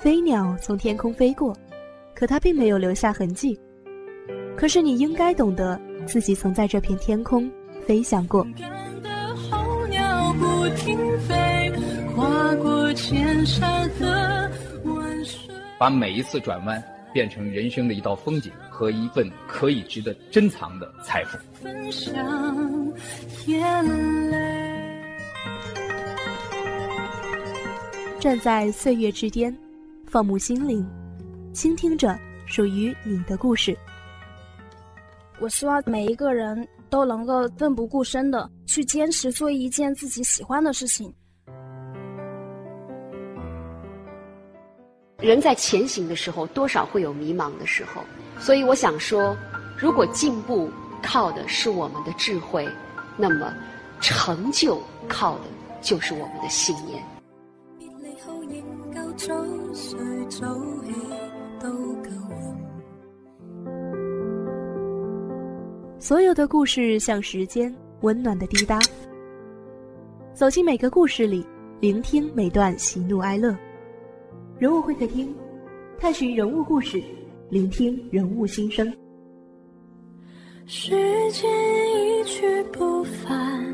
飞鸟从天空飞过，可它并没有留下痕迹。可是你应该懂得，自己曾在这片天空飞翔过。把每一次转弯变成人生的一道风景和一份可以值得珍藏的财富。站在岁月之巅，放牧心灵，倾听着属于你的故事。我希望每一个人都能够奋不顾身的去坚持做一件自己喜欢的事情。人在前行的时候，多少会有迷茫的时候，所以我想说，如果进步靠的是我们的智慧，那么成就靠的就是我们的信念。所有的故事像时间温暖的滴答，走进每个故事里，聆听每段喜怒哀乐。人物会客厅，探寻人物故事，聆听人物心声。时间一去不返，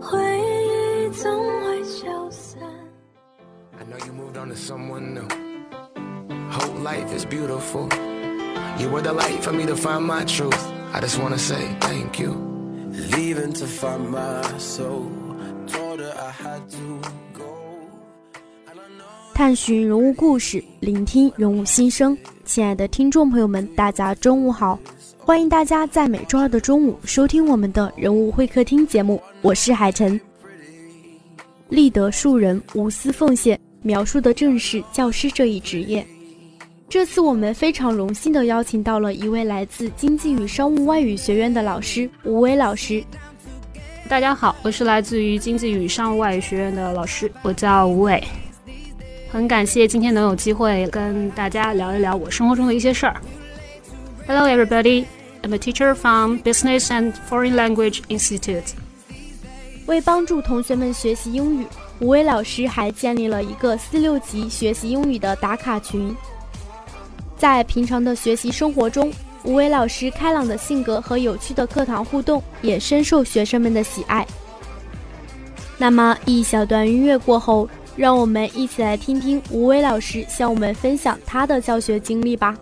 回忆总会 know you moved on to someone new. Whole life is beautiful. You were the light for me to find my truth. I just wanna say thank you. Leaving to find my soul. Told her I had to go. 探寻人物故事，聆听人物心声。亲爱的听众朋友们，大家中午好！欢迎大家在每周二的中午收听我们的人物会客厅节目，我是海晨。立德树人，无私奉献，描述的正是教师这一职业。这次我们非常荣幸地邀请到了一位来自经济与商务外语学院的老师吴伟老师。大家好，我是来自于经济与商务外语学院的老师，我叫吴伟。很感谢今天能有机会跟大家聊一聊我生活中的一些事儿。Hello, everybody. I'm a teacher from Business and Foreign Language Institute. 为帮助同学们学习英语，吴伟老师还建立了一个四六级学习英语的打卡群。在平常的学习生活中，吴伟老师开朗的性格和有趣的课堂互动也深受学生们的喜爱。那么，一小段音乐过后，让我们一起来听听吴伟老师向我们分享他的教学经历吧。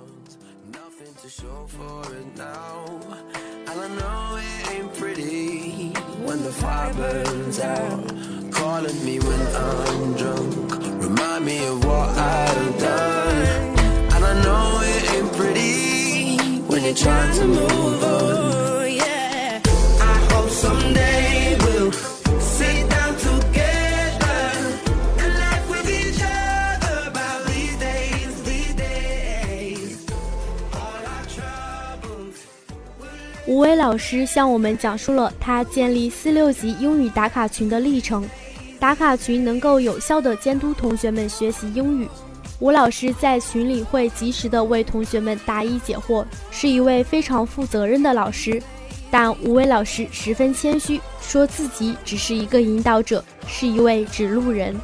When the fire burns out 吴伟老师向我们讲述了他建立四六级英语打卡群的历程。打卡群能够有效地监督同学们学习英语。吴老师在群里会及时的为同学们答疑解惑，是一位非常负责任的老师。但吴伟老师十分谦虚，说自己只是一个引导者，是一位指路人。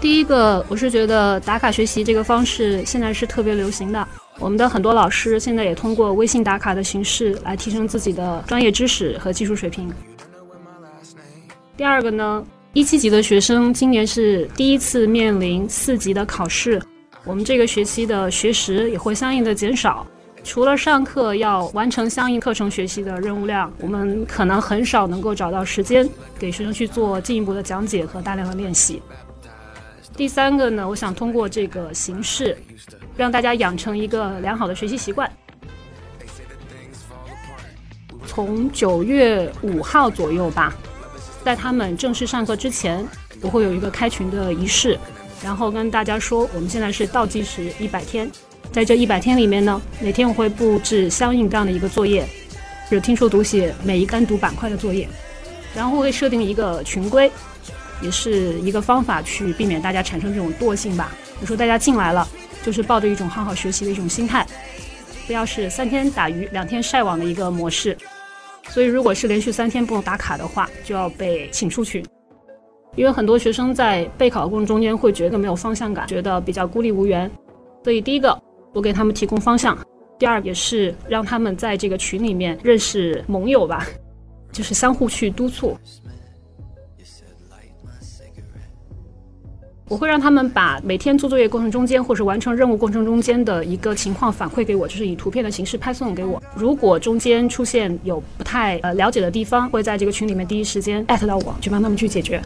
第一个，我是觉得打卡学习这个方式现在是特别流行的，我们的很多老师现在也通过微信打卡的形式来提升自己的专业知识和技术水平。第二个呢？一七级的学生今年是第一次面临四级的考试，我们这个学期的学时也会相应的减少。除了上课要完成相应课程学习的任务量，我们可能很少能够找到时间给学生去做进一步的讲解和大量的练习。第三个呢，我想通过这个形式，让大家养成一个良好的学习习惯。从九月五号左右吧。在他们正式上课之前，我会有一个开群的仪式，然后跟大家说，我们现在是倒计时一百天，在这一百天里面呢，每天我会布置相应这样的一个作业，就是听说读写每一单独板块的作业，然后会设定一个群规，也是一个方法去避免大家产生这种惰性吧。比如说大家进来了，就是抱着一种好好学习的一种心态，不要是三天打鱼两天晒网的一个模式。所以，如果是连续三天不用打卡的话，就要被请出去。因为很多学生在备考的过程中间会觉得没有方向感，觉得比较孤立无援。所以第一个，我给他们提供方向；第二，也是让他们在这个群里面认识盟友吧，就是相互去督促。我会让他们把每天做作业过程中间，或是完成任务过程中间的一个情况反馈给我，就是以图片的形式派送给我。如果中间出现有不太呃了解的地方，会在这个群里面第一时间艾特到我，去帮他们去解决。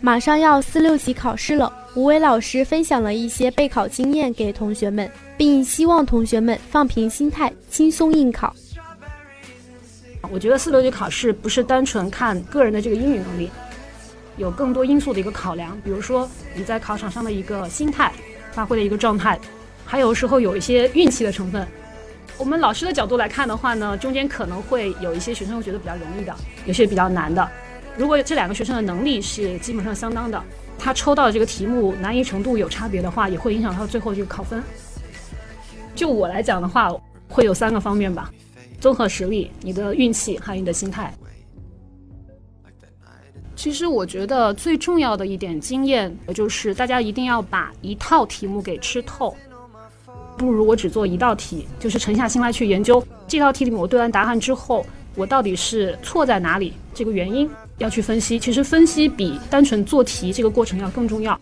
马上要四六级考试了，吴伟老师分享了一些备考经验给同学们，并希望同学们放平心态，轻松应考。我觉得四六级考试不是单纯看个人的这个英语能力。有更多因素的一个考量，比如说你在考场上的一个心态、发挥的一个状态，还有时候有一些运气的成分。我们老师的角度来看的话呢，中间可能会有一些学生会觉得比较容易的，有些比较难的。如果这两个学生的能力是基本上相当的，他抽到的这个题目难易程度有差别的话，也会影响到最后这个考分。就我来讲的话，会有三个方面吧：综合实力、你的运气还有你的心态。其实我觉得最重要的一点经验，就是大家一定要把一套题目给吃透。不如我只做一道题，就是沉下心来去研究这道题里面，我对完答案之后，我到底是错在哪里？这个原因要去分析。其实分析比单纯做题这个过程要更重要。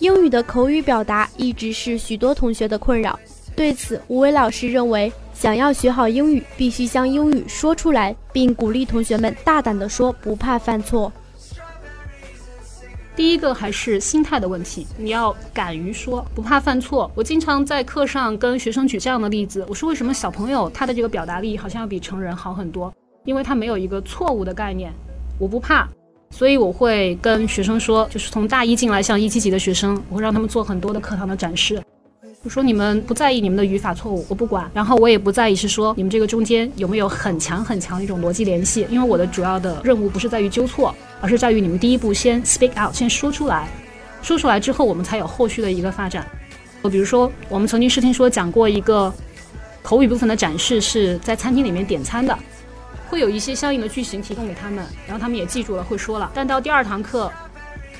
英语的口语表达一直是许多同学的困扰。对此，吴伟老师认为，想要学好英语，必须将英语说出来，并鼓励同学们大胆地说，不怕犯错。第一个还是心态的问题，你要敢于说，不怕犯错。我经常在课上跟学生举这样的例子，我说为什么小朋友他的这个表达力好像要比成人好很多？因为他没有一个错误的概念，我不怕。所以我会跟学生说，就是从大一进来像一七级的学生，我会让他们做很多的课堂的展示。我说你们不在意你们的语法错误，我不管。然后我也不在意是说你们这个中间有没有很强很强的一种逻辑联系，因为我的主要的任务不是在于纠错，而是在于你们第一步先 speak out，先说出来。说出来之后，我们才有后续的一个发展。我比如说，我们曾经视听说讲过一个口语部分的展示，是在餐厅里面点餐的。会有一些相应的句型提供给他们，然后他们也记住了，会说了。但到第二堂课，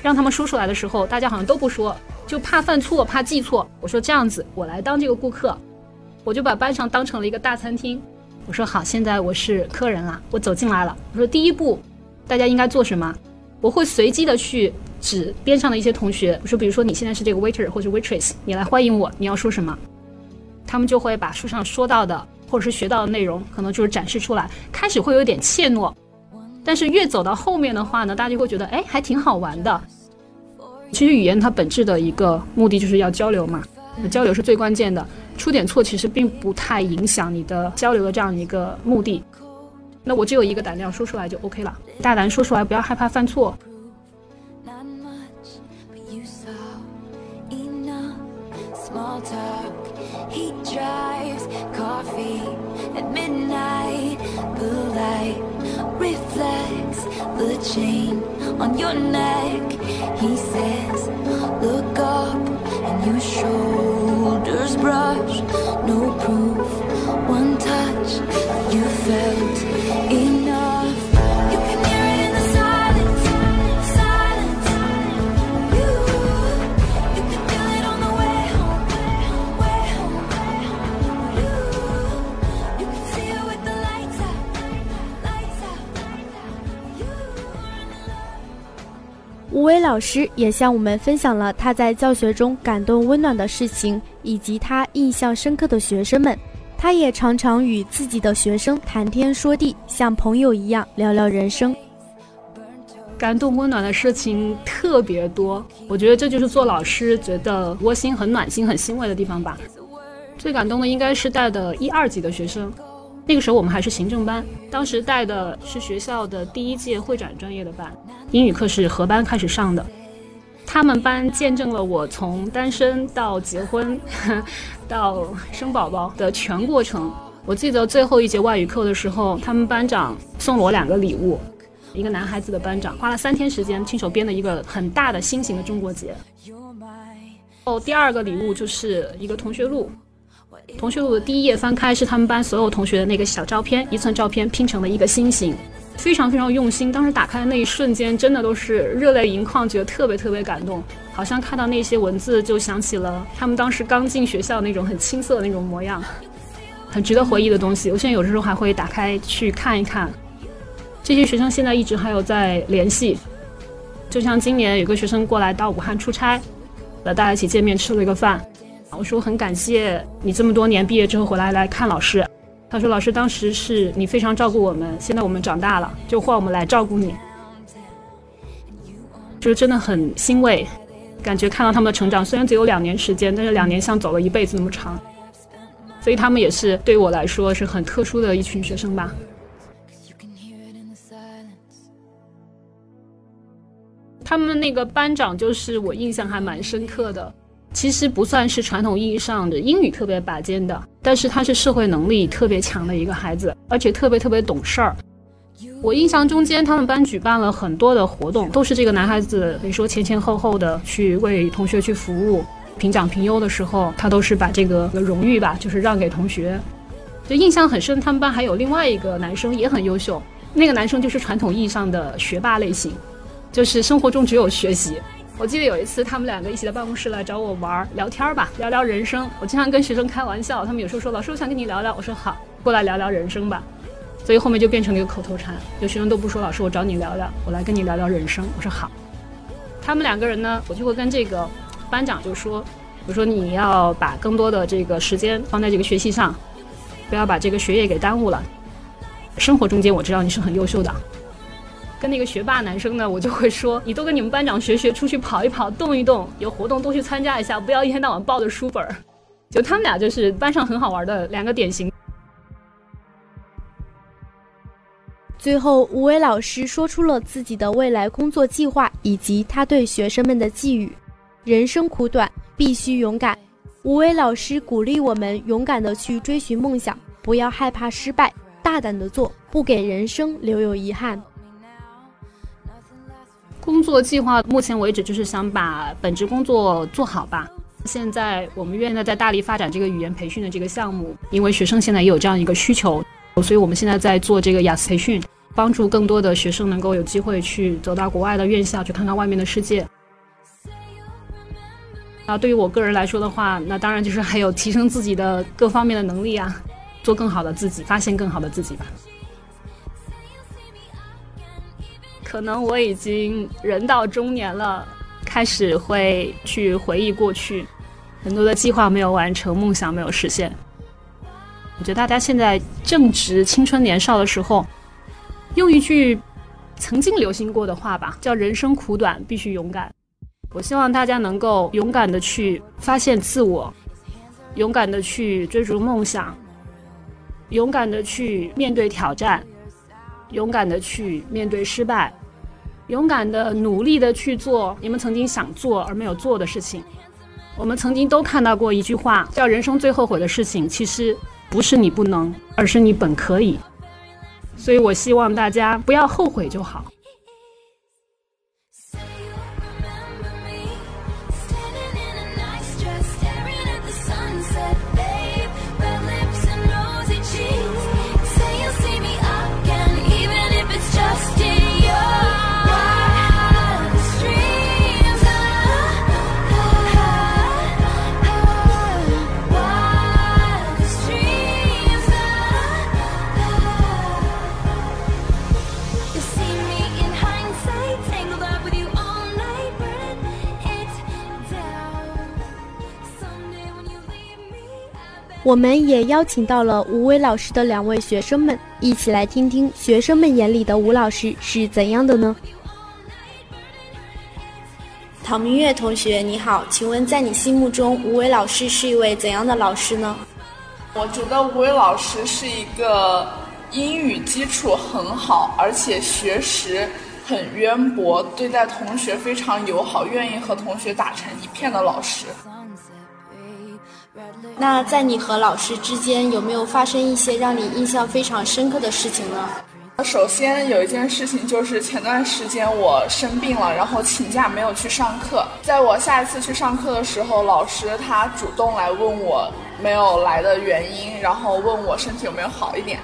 让他们说出来的时候，大家好像都不说，就怕犯错，怕记错。我说这样子，我来当这个顾客，我就把班上当成了一个大餐厅。我说好，现在我是客人了，我走进来了。我说第一步，大家应该做什么？我会随机的去指边上的一些同学，我说比如说你现在是这个 waiter 或者 waitress，你来欢迎我，你要说什么？他们就会把书上说到的。或者是学到的内容，可能就是展示出来。开始会有点怯懦，但是越走到后面的话呢，大家就会觉得，哎，还挺好玩的。其实语言它本质的一个目的就是要交流嘛，交流是最关键的。出点错其实并不太影响你的交流的这样一个目的。那我只有一个胆量，说出来就 OK 了。大胆说出来，不要害怕犯错。Reflects the chain on your neck. He says, Look up, and your shoulders brush. No proof, one touch, you felt. 老师也向我们分享了他在教学中感动温暖的事情，以及他印象深刻的学生们。他也常常与自己的学生谈天说地，像朋友一样聊聊人生。感动温暖的事情特别多，我觉得这就是做老师觉得窝心、很暖心、很欣慰的地方吧。最感动的应该是带的一二级的学生，那个时候我们还是行政班，当时带的是学校的第一届会展专业的班，英语课是合班开始上的。他们班见证了我从单身到结婚，到生宝宝的全过程。我记得最后一节外语课的时候，他们班长送了我两个礼物，一个男孩子的班长花了三天时间亲手编了一个很大的心形的中国结。哦，第二个礼物就是一个同学录，同学录的第一页翻开是他们班所有同学的那个小照片，一寸照片拼成了一个心形。非常非常用心，当时打开的那一瞬间，真的都是热泪盈眶，觉得特别特别感动，好像看到那些文字，就想起了他们当时刚进学校那种很青涩的那种模样，很值得回忆的东西。我现在有的时候还会打开去看一看。这些学生现在一直还有在联系，就像今年有个学生过来到武汉出差，和，大家一起见面吃了一个饭，我说很感谢你这么多年毕业之后回来来看老师。他说：“老师，当时是你非常照顾我们，现在我们长大了，就换我们来照顾你。”就是真的很欣慰，感觉看到他们的成长，虽然只有两年时间，但是两年像走了一辈子那么长。所以他们也是对我来说是很特殊的一群学生吧。他们那个班长就是我印象还蛮深刻的。其实不算是传统意义上的英语特别拔尖的，但是他是社会能力特别强的一个孩子，而且特别特别懂事儿。我印象中间，他们班举办了很多的活动，都是这个男孩子，你说前前后后的去为同学去服务，评奖评优的时候，他都是把这个荣誉吧，就是让给同学。就印象很深，他们班还有另外一个男生也很优秀，那个男生就是传统意义上的学霸类型，就是生活中只有学习。我记得有一次，他们两个一起在办公室来找我玩聊天吧，聊聊人生。我经常跟学生开玩笑，他们有时候说：“老师，我想跟你聊聊。”我说：“好，过来聊聊人生吧。”所以后面就变成了一个口头禅。有学生都不说：“老师，我找你聊聊，我来跟你聊聊人生。”我说：“好。”他们两个人呢，我就会跟这个班长就说：“我说你要把更多的这个时间放在这个学习上，不要把这个学业给耽误了。生活中间，我知道你是很优秀的。”跟那个学霸男生呢，我就会说，你多跟你们班长学学，出去跑一跑，动一动，有活动多去参加一下，不要一天到晚抱着书本儿。就他们俩就是班上很好玩的两个典型。最后，吴伟老师说出了自己的未来工作计划以及他对学生们的寄语：人生苦短，必须勇敢。吴伟老师鼓励我们勇敢的去追寻梦想，不要害怕失败，大胆的做，不给人生留有遗憾。做计划目前为止就是想把本职工作做好吧。现在我们院呢在大力发展这个语言培训的这个项目，因为学生现在也有这样一个需求，所以我们现在在做这个雅思培训，帮助更多的学生能够有机会去走到国外的院校去看看外面的世界。啊，对于我个人来说的话，那当然就是还有提升自己的各方面的能力啊，做更好的自己，发现更好的自己吧。可能我已经人到中年了，开始会去回忆过去，很多的计划没有完成，梦想没有实现。我觉得大家现在正值青春年少的时候，用一句曾经流行过的话吧，叫“人生苦短，必须勇敢”。我希望大家能够勇敢的去发现自我，勇敢的去追逐梦想，勇敢的去面对挑战，勇敢的去面对失败。勇敢的、努力的去做你们曾经想做而没有做的事情。我们曾经都看到过一句话，叫“人生最后悔的事情，其实不是你不能，而是你本可以”。所以我希望大家不要后悔就好。我们也邀请到了吴伟老师的两位学生们，一起来听听学生们眼里的吴老师是怎样的呢？唐明月同学，你好，请问在你心目中，吴伟老师是一位怎样的老师呢？我觉得吴伟老师是一个英语基础很好，而且学识很渊博，对待同学非常友好，愿意和同学打成一片的老师。那在你和老师之间有没有发生一些让你印象非常深刻的事情呢？首先有一件事情就是前段时间我生病了，然后请假没有去上课。在我下一次去上课的时候，老师他主动来问我没有来的原因，然后问我身体有没有好一点。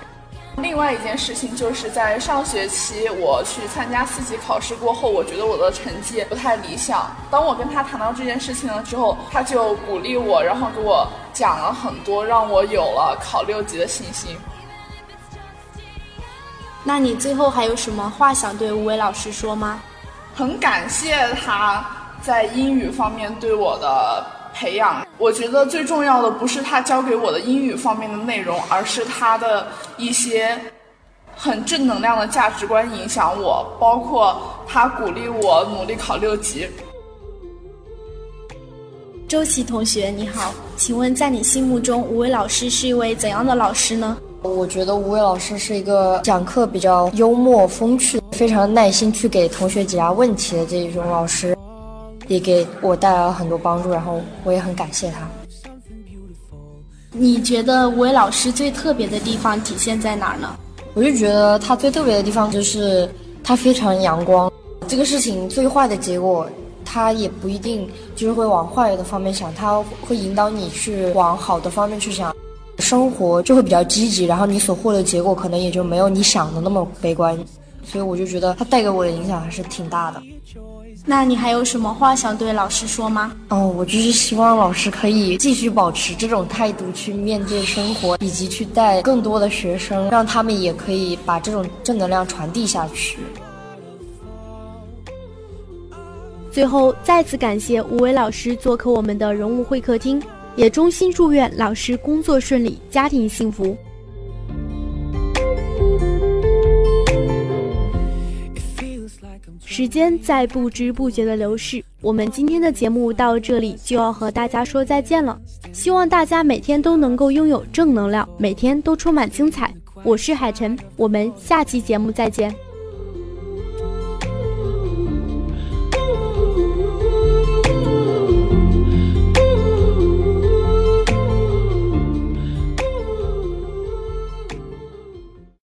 另外一件事情就是在上学期我去参加四级考试过后，我觉得我的成绩不太理想。当我跟他谈到这件事情了之后，他就鼓励我，然后给我讲了很多，让我有了考六级的信心。那你最后还有什么话想对吴伟老师说吗？很感谢他在英语方面对我的。培养，我觉得最重要的不是他教给我的英语方面的内容，而是他的一些很正能量的价值观影响我，包括他鼓励我努力考六级。周琦同学你好，请问在你心目中，吴伟老师是一位怎样的老师呢？我觉得吴伟老师是一个讲课比较幽默风趣，非常耐心去给同学解答问题的这一种老师。也给我带来了很多帮助，然后我也很感谢他。你觉得吴伟老师最特别的地方体现在哪儿呢？我就觉得他最特别的地方就是他非常阳光。这个事情最坏的结果，他也不一定就是会往坏的方面想，他会引导你去往好的方面去想，生活就会比较积极，然后你所获得结果可能也就没有你想的那么悲观。所以我就觉得他带给我的影响还是挺大的。那你还有什么话想对老师说吗？哦，我就是希望老师可以继续保持这种态度去面对生活，以及去带更多的学生，让他们也可以把这种正能量传递下去。最后，再次感谢吴伟老师做客我们的人物会客厅，也衷心祝愿老师工作顺利，家庭幸福。时间在不知不觉的流逝，我们今天的节目到这里就要和大家说再见了。希望大家每天都能够拥有正能量，每天都充满精彩。我是海晨，我们下期节目再见。